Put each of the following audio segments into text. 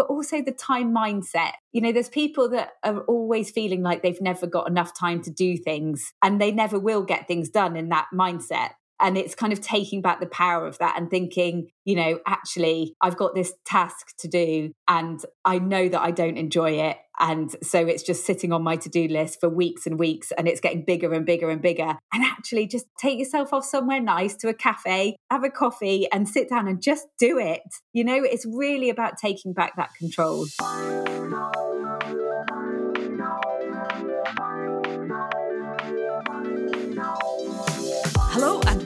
but also the time mindset. You know, there's people that are always feeling like they've never got enough time to do things and they never will get things done in that mindset. And it's kind of taking back the power of that and thinking, you know, actually, I've got this task to do and I know that I don't enjoy it. And so it's just sitting on my to do list for weeks and weeks and it's getting bigger and bigger and bigger. And actually, just take yourself off somewhere nice to a cafe, have a coffee and sit down and just do it. You know, it's really about taking back that control.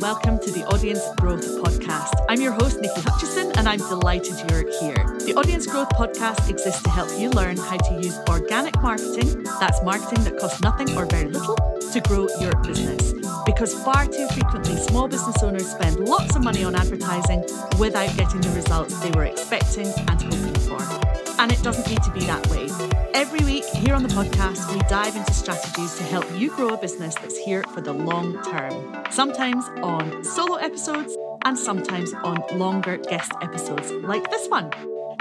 Welcome to the Audience Growth Podcast. I'm your host, Niki Hutchison, and I'm delighted you're here. The Audience Growth Podcast exists to help you learn how to use organic marketing, that's marketing that costs nothing or very little, to grow your business. Because far too frequently, small business owners spend lots of money on advertising without getting the results they were expecting and hoping for. And it doesn't need to be that way. Every week here on the podcast, we dive into strategies to help you grow a business that's here for the long term. Sometimes on solo episodes and sometimes on longer guest episodes like this one.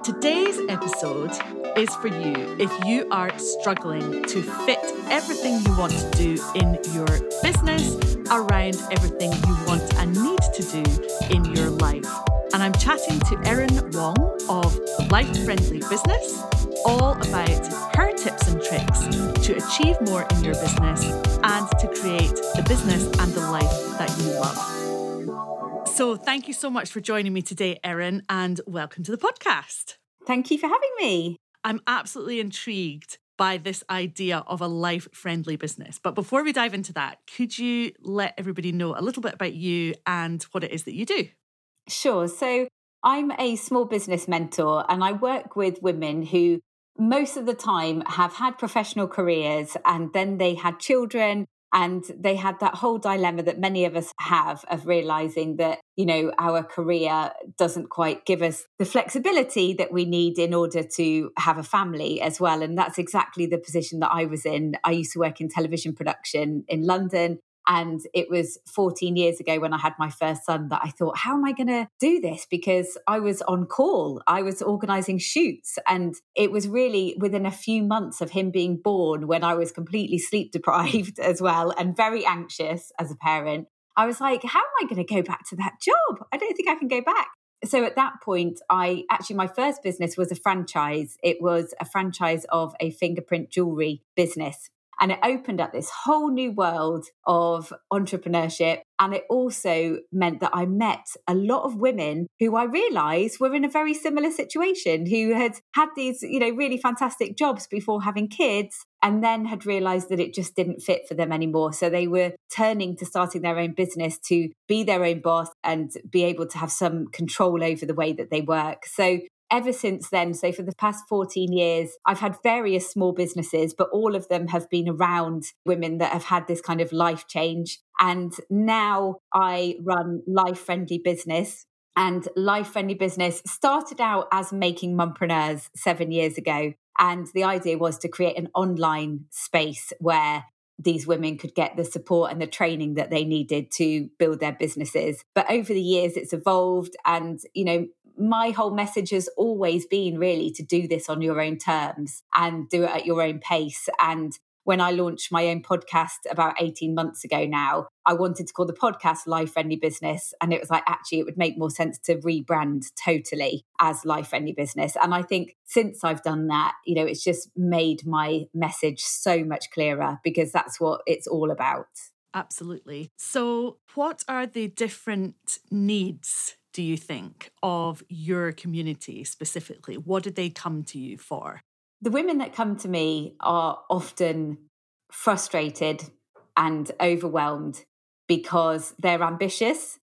Today's episode is for you if you are struggling to fit everything you want to do in your business around everything you want and need to do in your life. And I'm chatting to Erin Wong of Life Friendly Business all about her tips and tricks to achieve more in your business and to create the business and the life that you love. So, thank you so much for joining me today, Erin, and welcome to the podcast. Thank you for having me. I'm absolutely intrigued by this idea of a life friendly business. But before we dive into that, could you let everybody know a little bit about you and what it is that you do? Sure. So, I'm a small business mentor and I work with women who most of the time have had professional careers and then they had children and they had that whole dilemma that many of us have of realizing that, you know, our career doesn't quite give us the flexibility that we need in order to have a family as well. And that's exactly the position that I was in. I used to work in television production in London. And it was 14 years ago when I had my first son that I thought, how am I going to do this? Because I was on call, I was organizing shoots. And it was really within a few months of him being born when I was completely sleep deprived as well and very anxious as a parent. I was like, how am I going to go back to that job? I don't think I can go back. So at that point, I actually, my first business was a franchise. It was a franchise of a fingerprint jewelry business. And it opened up this whole new world of entrepreneurship. And it also meant that I met a lot of women who I realized were in a very similar situation, who had had these, you know, really fantastic jobs before having kids and then had realized that it just didn't fit for them anymore. So they were turning to starting their own business to be their own boss and be able to have some control over the way that they work. So ever since then, so for the past 14 years, I've had various small businesses, but all of them have been around women that have had this kind of life change. And now I run Life Friendly Business. And Life Friendly Business started out as making mumpreneurs seven years ago. And the idea was to create an online space where these women could get the support and the training that they needed to build their businesses. But over the years, it's evolved. And, you know, my whole message has always been really to do this on your own terms and do it at your own pace. And when I launched my own podcast about 18 months ago now, I wanted to call the podcast Life Friendly Business. And it was like, actually, it would make more sense to rebrand totally as Life Friendly Business. And I think since I've done that, you know, it's just made my message so much clearer because that's what it's all about. Absolutely. So, what are the different needs do you think, of your community specifically? What did they come to you for? The women that come to me are often frustrated and overwhelmed because they're ambitious.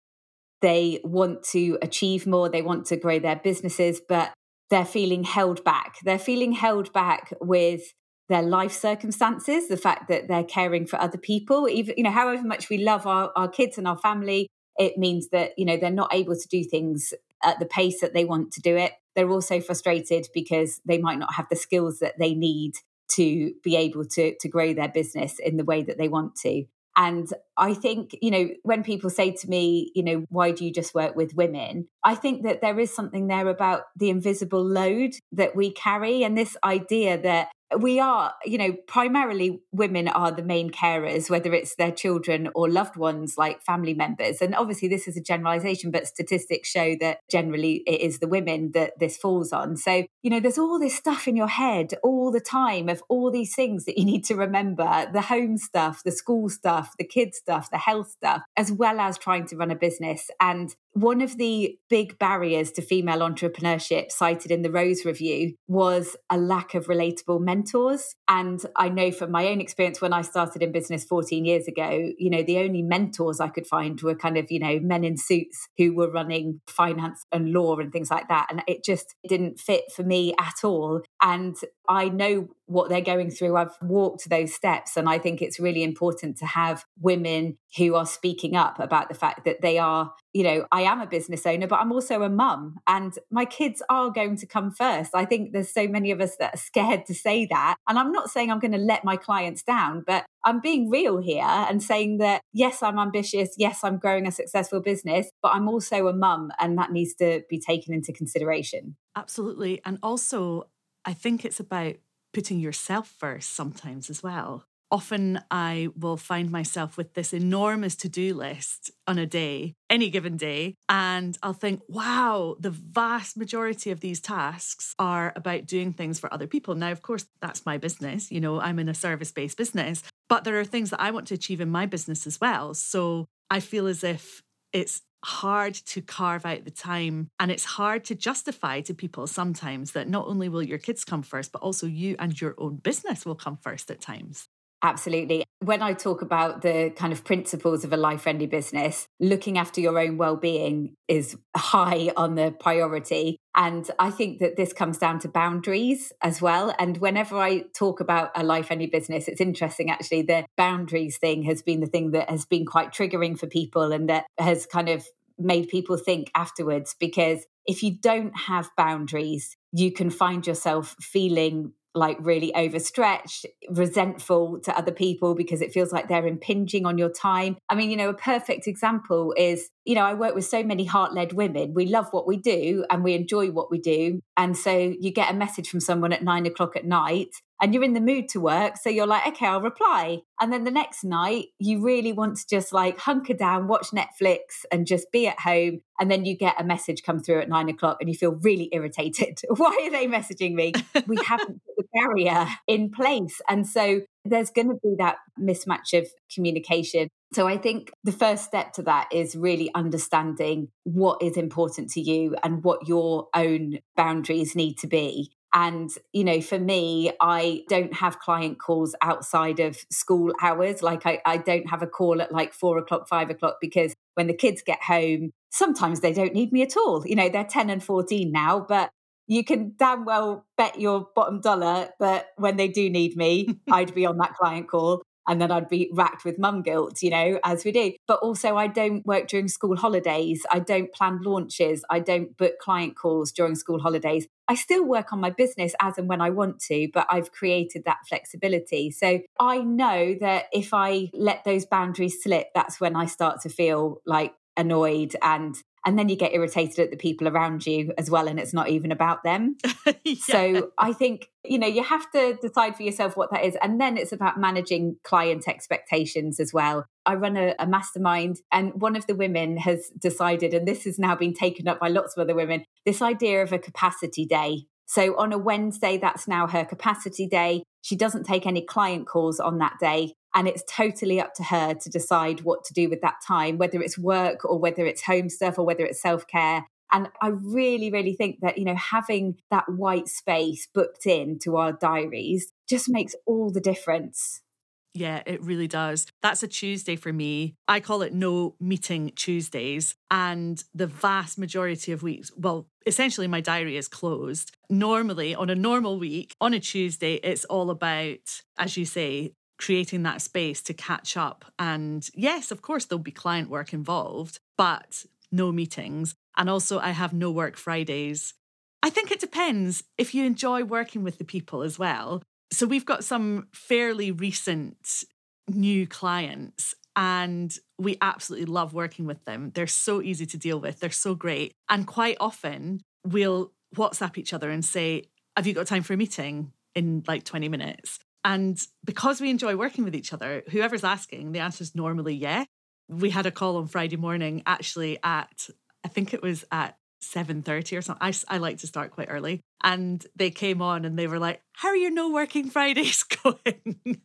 They want to achieve more, they want to grow their businesses, but they're feeling held back. They're feeling held back with their life circumstances, the fact that they're caring for other people, even, you know, however much we love our, our kids and our family, it means that you know they're not able to do things at the pace that they want to do it they're also frustrated because they might not have the skills that they need to be able to to grow their business in the way that they want to And I think, you know, when people say to me, you know, why do you just work with women? I think that there is something there about the invisible load that we carry and this idea that we are, you know, primarily women are the main carers, whether it's their children or loved ones like family members. And obviously, this is a generalization, but statistics show that generally it is the women that this falls on. So, you know, there's all this stuff in your head all the time of all these things that you need to remember the home stuff, the school stuff, the kids stuff, the health stuff, as well as trying to run a business. And one of the big barriers to female entrepreneurship cited in the Rose Review was a lack of relatable mentors. And I know from my own experience when I started in business 14 years ago, you know, the only mentors I could find were kind of, you know, men in suits who were running finance and law and things like that. And it just didn't fit for me at all. And I know what they're going through. I've walked those steps. And I think it's really important to have women who are speaking up about the fact that they are, you know, I am a business owner, but I'm also a mum and my kids are going to come first. I think there's so many of us that are scared to say that. And I'm not saying I'm going to let my clients down, but I'm being real here and saying that, yes, I'm ambitious. Yes, I'm growing a successful business, but I'm also a mum and that needs to be taken into consideration. Absolutely. And also, I think it's about putting yourself first sometimes as well often I will find myself with this enormous to do list on a day, any given day. And I'll think, wow, the vast majority of these tasks are about doing things for other people. Now, of course, that's my business. You know, I'm in a service based business, but there are things that I want to achieve in my business as well. So I feel as if it's hard to carve out the time and it's hard to justify to people sometimes that not only will your kids come first but also you and your own business will come first at times Absolutely. When I talk about the kind of principles of a life friendly business, looking after your own well being is high on the priority. And I think that this comes down to boundaries as well. And whenever I talk about a life friendly business, it's interesting actually, the boundaries thing has been the thing that has been quite triggering for people and that has kind of made people think afterwards because if you don't have boundaries, you can find yourself feeling like really overstretched, resentful to other people because it feels like they're impinging on your time. I mean, you know, a perfect example is, you know, I work with so many heart led women. We love what we do and we enjoy what we do. And so you get a message from someone at nine o'clock at night and you're in the mood to work. So you're like, okay, I'll reply. And then the next night, you really want to just like hunker down, watch Netflix, and just be at home. And then you get a message come through at nine o'clock and you feel really irritated. Why are they messaging me? we haven't put the barrier in place. And so there's going to be that mismatch of communication. So I think the first step to that is really understanding what is important to you and what your own boundaries need to be. And, you know, for me, I don't have client calls outside of school hours. Like, I, I don't have a call at like four o'clock, five o'clock, because when the kids get home, sometimes they don't need me at all. You know, they're 10 and 14 now, but you can damn well bet your bottom dollar that when they do need me, I'd be on that client call and then I'd be racked with mum guilt, you know, as we do. But also, I don't work during school holidays. I don't plan launches. I don't book client calls during school holidays. I still work on my business as and when I want to, but I've created that flexibility. So I know that if I let those boundaries slip, that's when I start to feel like annoyed and and then you get irritated at the people around you as well and it's not even about them yeah. so i think you know you have to decide for yourself what that is and then it's about managing client expectations as well i run a, a mastermind and one of the women has decided and this has now been taken up by lots of other women this idea of a capacity day so on a Wednesday, that's now her capacity day. She doesn't take any client calls on that day. And it's totally up to her to decide what to do with that time, whether it's work or whether it's home stuff or whether it's self care. And I really, really think that, you know, having that white space booked in to our diaries just makes all the difference. Yeah, it really does. That's a Tuesday for me. I call it no meeting Tuesdays. And the vast majority of weeks, well, essentially my diary is closed. Normally, on a normal week, on a Tuesday, it's all about, as you say, creating that space to catch up. And yes, of course, there'll be client work involved, but no meetings. And also, I have no work Fridays. I think it depends if you enjoy working with the people as well. So, we've got some fairly recent new clients, and we absolutely love working with them. They're so easy to deal with, they're so great. And quite often we'll WhatsApp each other and say, Have you got time for a meeting in like 20 minutes? And because we enjoy working with each other, whoever's asking, the answer is normally yeah. We had a call on Friday morning, actually at I think it was at 7.30 or something. I, I like to start quite early. And they came on and they were like, how are your no working Fridays going?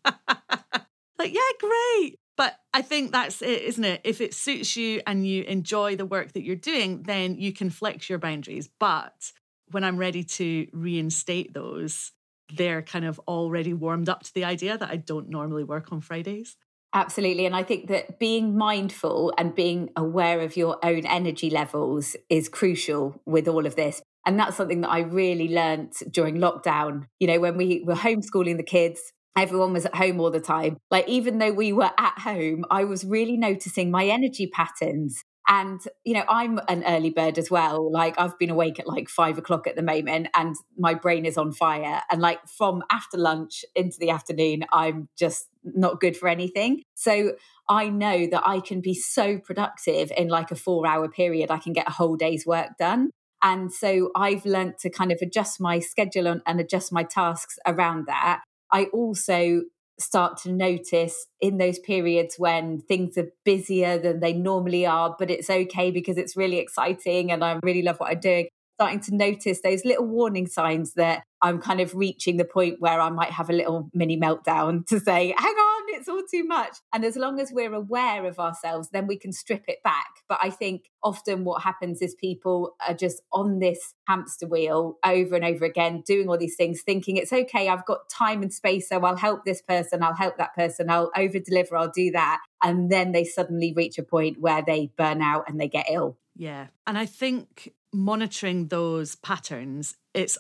like, yeah, great. But I think that's it, isn't it? If it suits you and you enjoy the work that you're doing, then you can flex your boundaries. But when I'm ready to reinstate those, they're kind of already warmed up to the idea that I don't normally work on Fridays. Absolutely. And I think that being mindful and being aware of your own energy levels is crucial with all of this. And that's something that I really learnt during lockdown. You know, when we were homeschooling the kids, everyone was at home all the time. Like, even though we were at home, I was really noticing my energy patterns. And, you know, I'm an early bird as well. Like, I've been awake at like five o'clock at the moment and my brain is on fire. And, like, from after lunch into the afternoon, I'm just not good for anything. So, I know that I can be so productive in like a four hour period. I can get a whole day's work done. And so I've learned to kind of adjust my schedule and adjust my tasks around that. I also start to notice in those periods when things are busier than they normally are, but it's okay because it's really exciting and I really love what I'm doing. Starting to notice those little warning signs that I'm kind of reaching the point where I might have a little mini meltdown to say, hang on it's all too much. And as long as we're aware of ourselves, then we can strip it back. But I think often what happens is people are just on this hamster wheel over and over again, doing all these things, thinking it's okay, I've got time and space, so I'll help this person, I'll help that person, I'll over deliver, I'll do that. And then they suddenly reach a point where they burn out and they get ill. Yeah. And I think monitoring those patterns, it's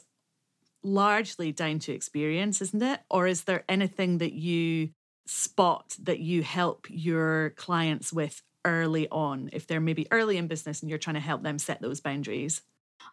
largely down to experience, isn't it? Or is there anything that you spot that you help your clients with early on if they're maybe early in business and you're trying to help them set those boundaries?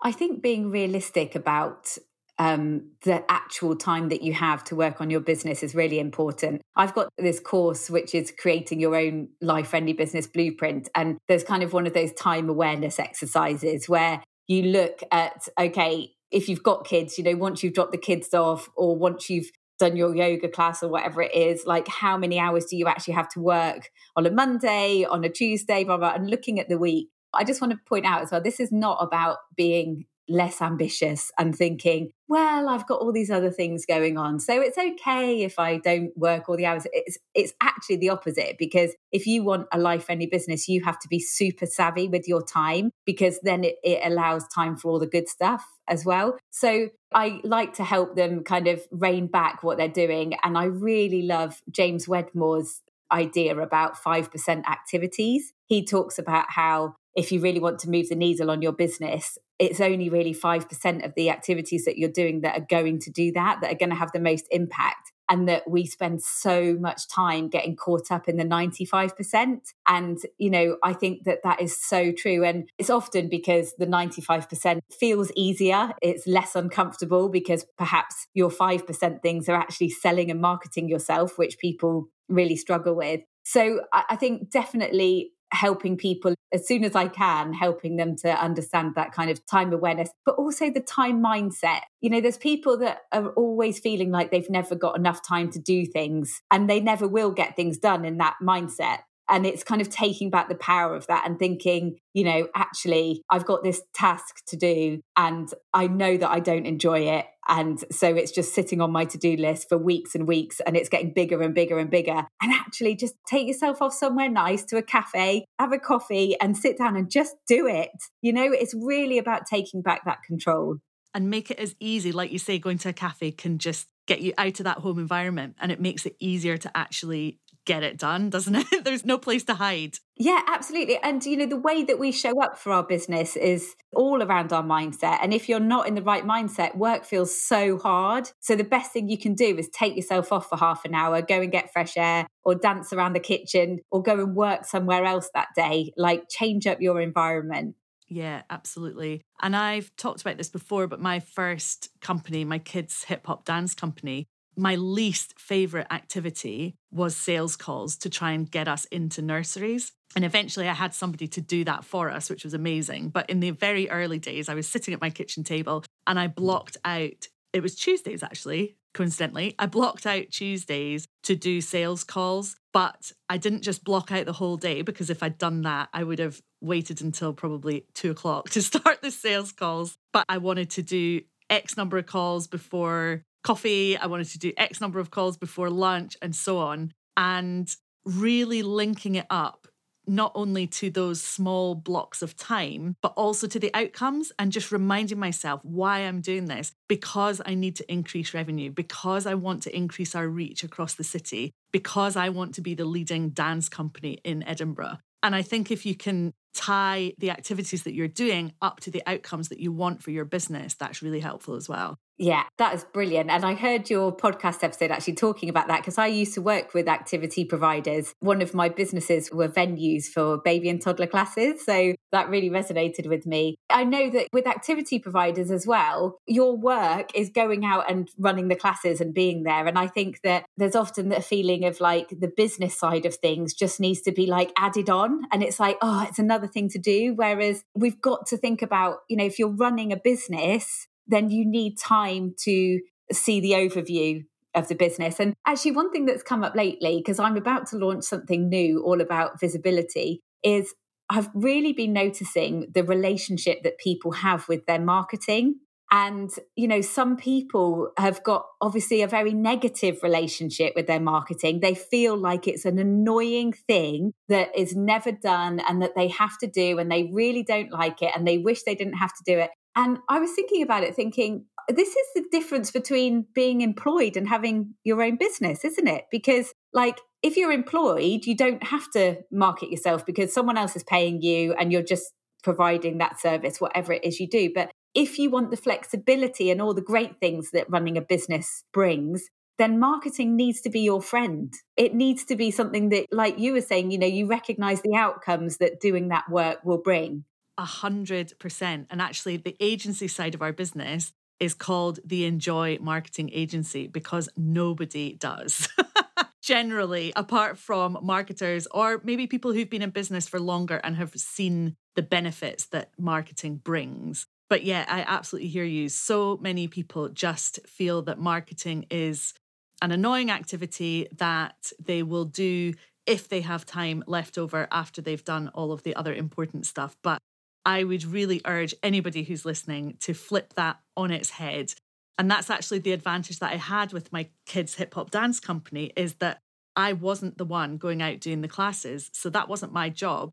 I think being realistic about um, the actual time that you have to work on your business is really important. I've got this course which is creating your own life friendly business blueprint. And there's kind of one of those time awareness exercises where you look at, okay, if you've got kids, you know, once you've dropped the kids off or once you've done your yoga class or whatever it is, like how many hours do you actually have to work on a Monday, on a Tuesday, blah, blah, and looking at the week. I just want to point out as well, this is not about being less ambitious and thinking, well, I've got all these other things going on. So it's okay if I don't work all the hours. It's it's actually the opposite because if you want a life friendly business, you have to be super savvy with your time because then it, it allows time for all the good stuff as well. So I like to help them kind of rein back what they're doing. And I really love James Wedmore's idea about 5% activities. He talks about how if you really want to move the needle on your business, it's only really 5% of the activities that you're doing that are going to do that, that are going to have the most impact. And that we spend so much time getting caught up in the 95%. And, you know, I think that that is so true. And it's often because the 95% feels easier, it's less uncomfortable because perhaps your 5% things are actually selling and marketing yourself, which people really struggle with. So I think definitely helping people as soon as I can, helping them to understand that kind of time awareness, but also the time mindset. You know, there's people that are always feeling like they've never got enough time to do things and they never will get things done in that mindset. And it's kind of taking back the power of that and thinking, you know, actually, I've got this task to do and I know that I don't enjoy it. And so it's just sitting on my to do list for weeks and weeks and it's getting bigger and bigger and bigger. And actually, just take yourself off somewhere nice to a cafe, have a coffee and sit down and just do it. You know, it's really about taking back that control. And make it as easy, like you say, going to a cafe can just get you out of that home environment and it makes it easier to actually get it done, doesn't it? There's no place to hide. Yeah, absolutely. And, you know, the way that we show up for our business is all around our mindset. And if you're not in the right mindset, work feels so hard. So the best thing you can do is take yourself off for half an hour, go and get fresh air, or dance around the kitchen, or go and work somewhere else that day. Like, change up your environment. Yeah, absolutely. And I've talked about this before, but my first company, my kids' hip hop dance company, my least favorite activity was sales calls to try and get us into nurseries. And eventually I had somebody to do that for us, which was amazing. But in the very early days, I was sitting at my kitchen table and I blocked out, it was Tuesdays actually, coincidentally. I blocked out Tuesdays to do sales calls, but I didn't just block out the whole day because if I'd done that, I would have waited until probably two o'clock to start the sales calls. But I wanted to do X number of calls before coffee. I wanted to do X number of calls before lunch and so on. And really linking it up not only to those small blocks of time, but also to the outcomes and just reminding myself why I'm doing this because I need to increase revenue, because I want to increase our reach across the city, because I want to be the leading dance company in Edinburgh. And I think if you can tie the activities that you're doing up to the outcomes that you want for your business, that's really helpful as well. Yeah, that is brilliant. And I heard your podcast episode actually talking about that because I used to work with activity providers. One of my businesses were venues for baby and toddler classes. So that really resonated with me. I know that with activity providers as well, your work is going out and running the classes and being there. And I think that there's often a feeling of like the business side of things just needs to be like added on. And it's like, oh, it's another thing to do. Whereas we've got to think about, you know, if you're running a business, then you need time to see the overview of the business. And actually, one thing that's come up lately, because I'm about to launch something new all about visibility, is I've really been noticing the relationship that people have with their marketing. And, you know, some people have got obviously a very negative relationship with their marketing. They feel like it's an annoying thing that is never done and that they have to do, and they really don't like it and they wish they didn't have to do it. And I was thinking about it, thinking, this is the difference between being employed and having your own business, isn't it? Because, like, if you're employed, you don't have to market yourself because someone else is paying you and you're just providing that service, whatever it is you do. But if you want the flexibility and all the great things that running a business brings, then marketing needs to be your friend. It needs to be something that, like you were saying, you know, you recognize the outcomes that doing that work will bring. A hundred percent. And actually, the agency side of our business is called the Enjoy Marketing Agency because nobody does. Generally, apart from marketers or maybe people who've been in business for longer and have seen the benefits that marketing brings. But yeah, I absolutely hear you. So many people just feel that marketing is an annoying activity that they will do if they have time left over after they've done all of the other important stuff. But I would really urge anybody who's listening to flip that on its head. And that's actually the advantage that I had with my kids' hip hop dance company is that I wasn't the one going out doing the classes. So that wasn't my job.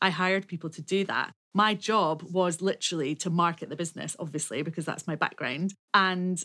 I hired people to do that. My job was literally to market the business, obviously, because that's my background. And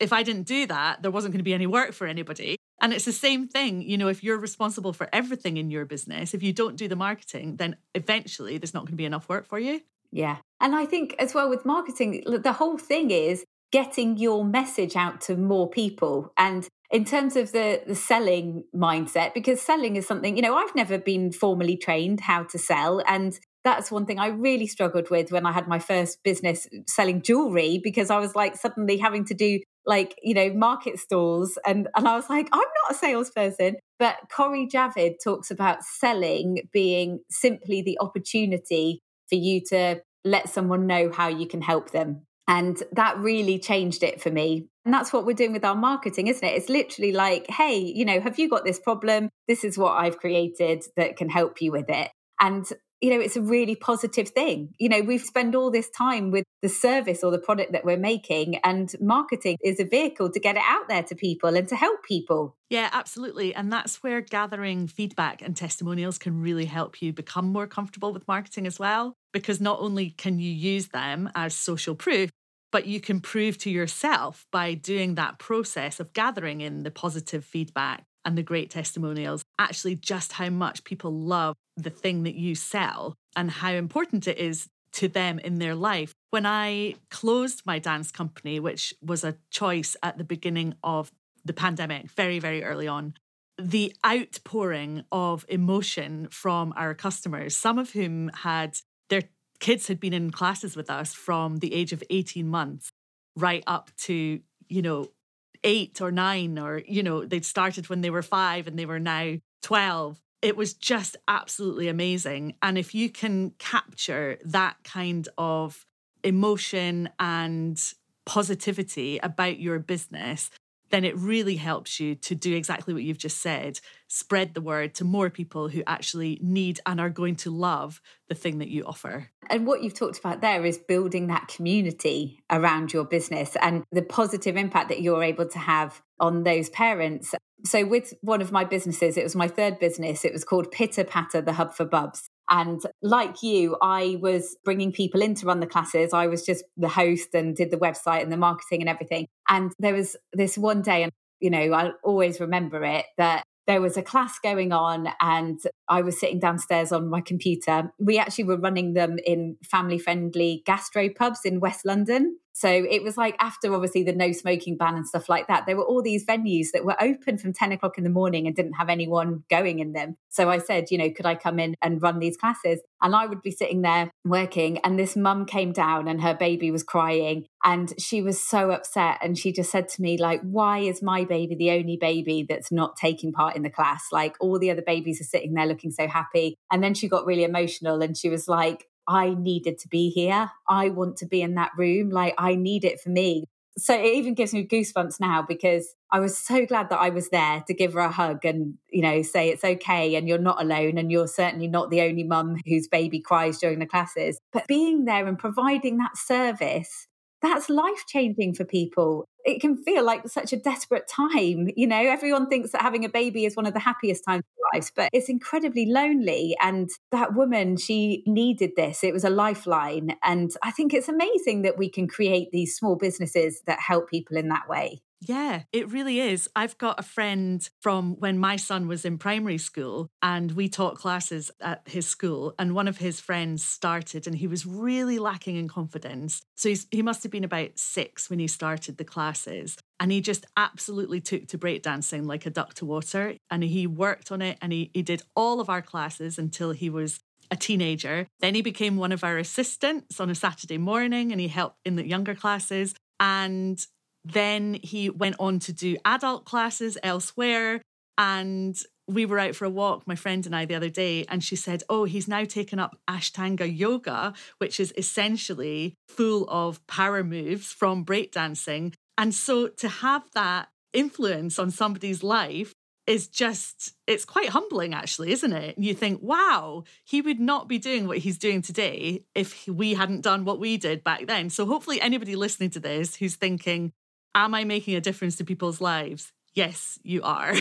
if I didn't do that, there wasn't going to be any work for anybody. And it's the same thing, you know, if you're responsible for everything in your business, if you don't do the marketing, then eventually there's not going to be enough work for you. Yeah. And I think as well with marketing, the whole thing is getting your message out to more people. And in terms of the the selling mindset, because selling is something, you know, I've never been formally trained how to sell. And that's one thing I really struggled with when I had my first business selling jewelry because I was like suddenly having to do like, you know, market stalls. And, and I was like, I'm not a salesperson. But Corey Javid talks about selling being simply the opportunity for you to let someone know how you can help them. And that really changed it for me. And that's what we're doing with our marketing, isn't it? It's literally like, hey, you know, have you got this problem? This is what I've created that can help you with it. And you know, it's a really positive thing. You know, we've spent all this time with the service or the product that we're making, and marketing is a vehicle to get it out there to people and to help people. Yeah, absolutely. And that's where gathering feedback and testimonials can really help you become more comfortable with marketing as well. Because not only can you use them as social proof, but you can prove to yourself by doing that process of gathering in the positive feedback and the great testimonials actually just how much people love the thing that you sell and how important it is to them in their life. When I closed my dance company, which was a choice at the beginning of the pandemic, very, very early on, the outpouring of emotion from our customers, some of whom had their kids had been in classes with us from the age of 18 months right up to, you know, eight or nine, or, you know, they'd started when they were five and they were now 12. It was just absolutely amazing. And if you can capture that kind of emotion and positivity about your business, then it really helps you to do exactly what you've just said spread the word to more people who actually need and are going to love the thing that you offer. And what you've talked about there is building that community around your business and the positive impact that you're able to have on those parents. So, with one of my businesses, it was my third business, it was called Pitter Patter, the Hub for Bubs. And like you, I was bringing people in to run the classes. I was just the host and did the website and the marketing and everything. And there was this one day, and you know, I'll always remember it that there was a class going on and I was sitting downstairs on my computer. We actually were running them in family friendly gastro pubs in West London. So it was like after obviously the no smoking ban and stuff like that, there were all these venues that were open from 10 o'clock in the morning and didn't have anyone going in them. So I said, you know, could I come in and run these classes? And I would be sitting there working, and this mum came down and her baby was crying. And she was so upset. And she just said to me, like, why is my baby the only baby that's not taking part in the class? Like, all the other babies are sitting there looking so happy. And then she got really emotional and she was like, I needed to be here. I want to be in that room. Like, I need it for me. So it even gives me goosebumps now because I was so glad that I was there to give her a hug and, you know, say it's okay and you're not alone and you're certainly not the only mum whose baby cries during the classes. But being there and providing that service that's life changing for people. It can feel like such a desperate time. You know, everyone thinks that having a baby is one of the happiest times of life, but it's incredibly lonely. And that woman, she needed this. It was a lifeline. And I think it's amazing that we can create these small businesses that help people in that way. Yeah, it really is. I've got a friend from when my son was in primary school, and we taught classes at his school. And one of his friends started, and he was really lacking in confidence. So he must have been about six when he started the classes. And he just absolutely took to breakdancing like a duck to water. And he worked on it and he, he did all of our classes until he was a teenager. Then he became one of our assistants on a Saturday morning and he helped in the younger classes. And then he went on to do adult classes elsewhere. And we were out for a walk, my friend and I, the other day, and she said, Oh, he's now taken up Ashtanga yoga, which is essentially full of power moves from breakdancing. And so to have that influence on somebody's life is just, it's quite humbling, actually, isn't it? You think, wow, he would not be doing what he's doing today if we hadn't done what we did back then. So hopefully, anybody listening to this who's thinking, Am I making a difference to people's lives? Yes, you are.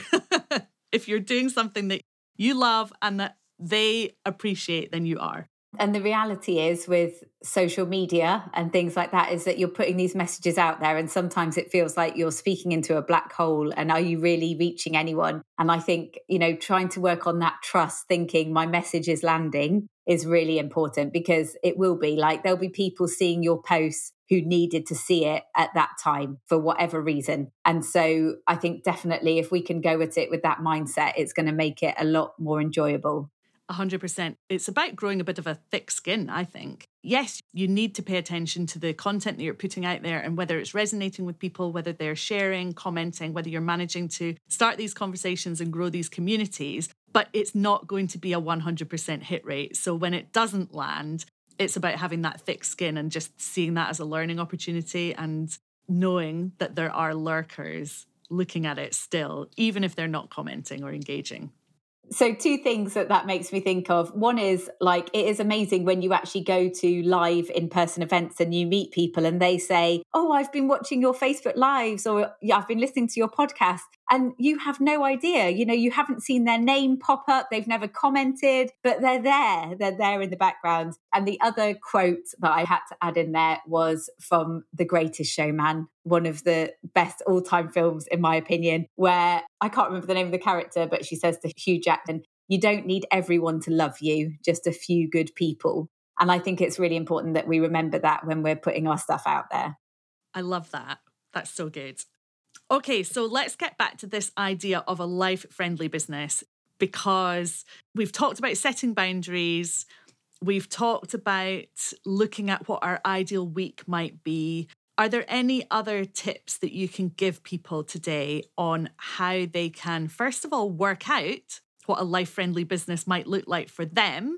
if you're doing something that you love and that they appreciate, then you are. And the reality is with social media and things like that is that you're putting these messages out there and sometimes it feels like you're speaking into a black hole and are you really reaching anyone? And I think, you know, trying to work on that trust thinking my message is landing is really important because it will be like there'll be people seeing your posts who needed to see it at that time for whatever reason. And so I think definitely if we can go at it with that mindset, it's going to make it a lot more enjoyable. 100%. It's about growing a bit of a thick skin, I think. Yes, you need to pay attention to the content that you're putting out there and whether it's resonating with people, whether they're sharing, commenting, whether you're managing to start these conversations and grow these communities. But it's not going to be a 100% hit rate. So when it doesn't land, it's about having that thick skin and just seeing that as a learning opportunity and knowing that there are lurkers looking at it still, even if they're not commenting or engaging. So two things that that makes me think of. One is like it is amazing when you actually go to live in person events and you meet people and they say oh i've been watching your facebook lives or i've been listening to your podcast and you have no idea you know you haven't seen their name pop up they've never commented but they're there they're there in the background. And the other quote that i had to add in there was from the greatest showman one of the best all-time films in my opinion where i can't remember the name of the character but she says to hugh jackman you don't need everyone to love you just a few good people. And i think it's really important that we remember that when we're putting our stuff out there. I love that. That's so good Okay, so let's get back to this idea of a life friendly business because we've talked about setting boundaries. We've talked about looking at what our ideal week might be. Are there any other tips that you can give people today on how they can, first of all, work out what a life friendly business might look like for them?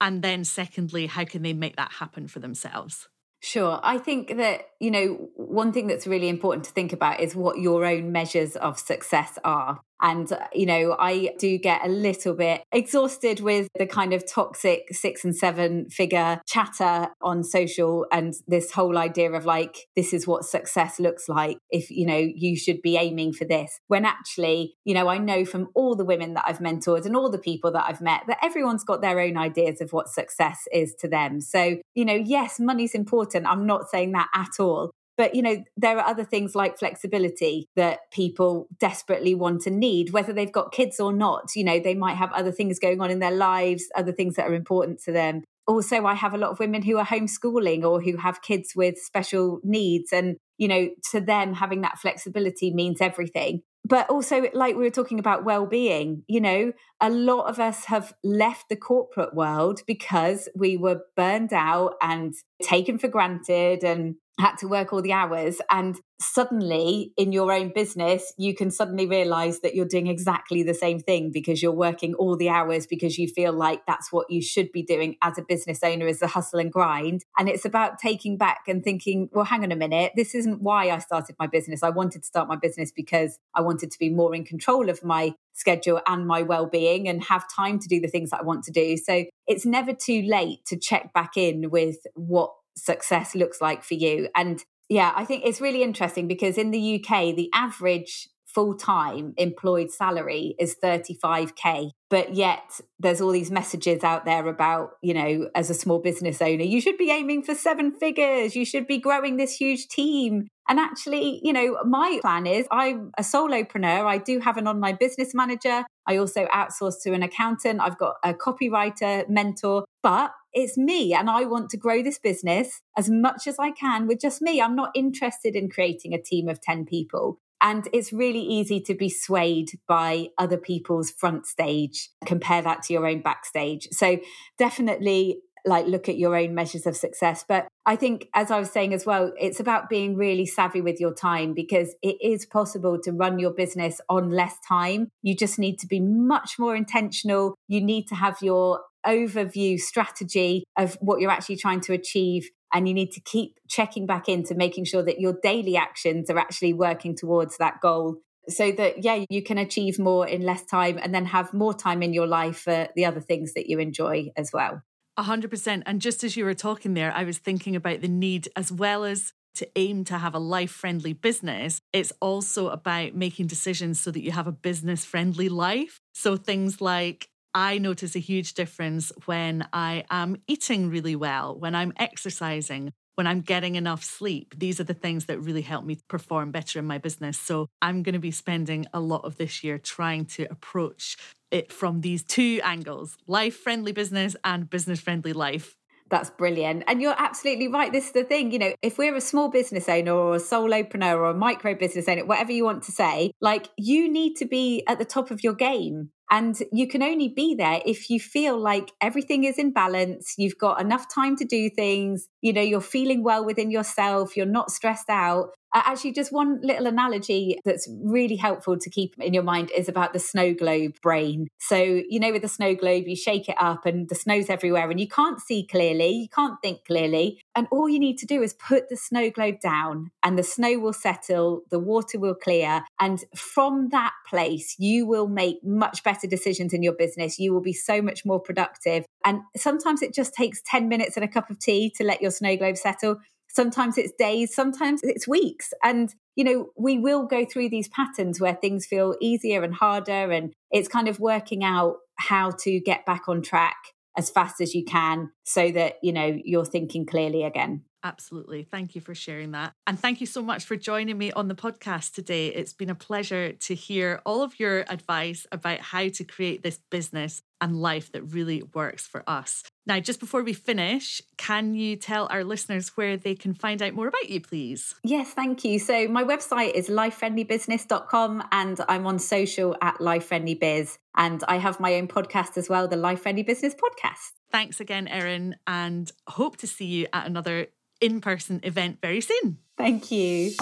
And then, secondly, how can they make that happen for themselves? Sure. I think that, you know, one thing that's really important to think about is what your own measures of success are. And, uh, you know, I do get a little bit exhausted with the kind of toxic six and seven figure chatter on social and this whole idea of like, this is what success looks like. If, you know, you should be aiming for this. When actually, you know, I know from all the women that I've mentored and all the people that I've met that everyone's got their own ideas of what success is to them. So, you know, yes, money's important. I'm not saying that at all. But, you know, there are other things like flexibility that people desperately want and need, whether they've got kids or not. You know, they might have other things going on in their lives, other things that are important to them. Also, I have a lot of women who are homeschooling or who have kids with special needs. And, you know, to them, having that flexibility means everything but also like we were talking about well-being you know a lot of us have left the corporate world because we were burned out and taken for granted and had to work all the hours and suddenly in your own business you can suddenly realize that you're doing exactly the same thing because you're working all the hours because you feel like that's what you should be doing as a business owner is the hustle and grind. And it's about taking back and thinking well hang on a minute this isn't why I started my business. I wanted to start my business because I wanted to be more in control of my schedule and my well-being and have time to do the things that I want to do. So it's never too late to check back in with what success looks like for you. And yeah, I think it's really interesting because in the UK, the average full time employed salary is 35K. But yet there's all these messages out there about, you know, as a small business owner, you should be aiming for seven figures, you should be growing this huge team. And actually, you know, my plan is I'm a solopreneur. I do have an online business manager. I also outsource to an accountant. I've got a copywriter mentor, but it's me and I want to grow this business as much as I can with just me. I'm not interested in creating a team of 10 people. And it's really easy to be swayed by other people's front stage. Compare that to your own backstage. So definitely like look at your own measures of success. But I think, as I was saying as well, it's about being really savvy with your time because it is possible to run your business on less time. You just need to be much more intentional. You need to have your overview strategy of what you're actually trying to achieve and you need to keep checking back into making sure that your daily actions are actually working towards that goal so that yeah you can achieve more in less time and then have more time in your life for the other things that you enjoy as well a 100% and just as you were talking there i was thinking about the need as well as to aim to have a life friendly business, it's also about making decisions so that you have a business friendly life. So things like I notice a huge difference when I am eating really well, when I'm exercising, when I'm getting enough sleep. These are the things that really help me perform better in my business. So I'm going to be spending a lot of this year trying to approach it from these two angles life friendly business and business friendly life. That's brilliant. And you're absolutely right. This is the thing, you know, if we're a small business owner or a solopreneur or a micro business owner, whatever you want to say, like you need to be at the top of your game. And you can only be there if you feel like everything is in balance, you've got enough time to do things, you know, you're feeling well within yourself, you're not stressed out. Actually, just one little analogy that's really helpful to keep in your mind is about the snow globe brain. So, you know, with the snow globe, you shake it up and the snow's everywhere and you can't see clearly, you can't think clearly. And all you need to do is put the snow globe down and the snow will settle, the water will clear. And from that place, you will make much better decisions in your business. You will be so much more productive. And sometimes it just takes 10 minutes and a cup of tea to let your snow globe settle. Sometimes it's days, sometimes it's weeks. And, you know, we will go through these patterns where things feel easier and harder. And it's kind of working out how to get back on track as fast as you can so that, you know, you're thinking clearly again. Absolutely. Thank you for sharing that. And thank you so much for joining me on the podcast today. It's been a pleasure to hear all of your advice about how to create this business and life that really works for us. Now, just before we finish, can you tell our listeners where they can find out more about you, please? Yes, thank you. So, my website is lifefriendlybusiness.com and I'm on social at lifefriendlybiz. And I have my own podcast as well, the Life Friendly Business Podcast. Thanks again, Erin, and hope to see you at another in person event very soon. Thank you.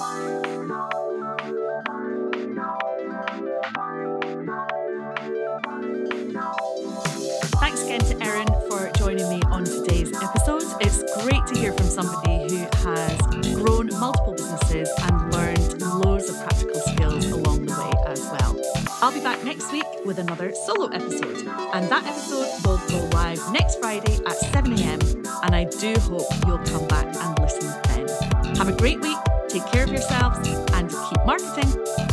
Somebody who has grown multiple businesses and learned loads of practical skills along the way as well. I'll be back next week with another solo episode, and that episode will go live next Friday at 7am. And I do hope you'll come back and listen then. Have a great week, take care of yourselves, and keep marketing.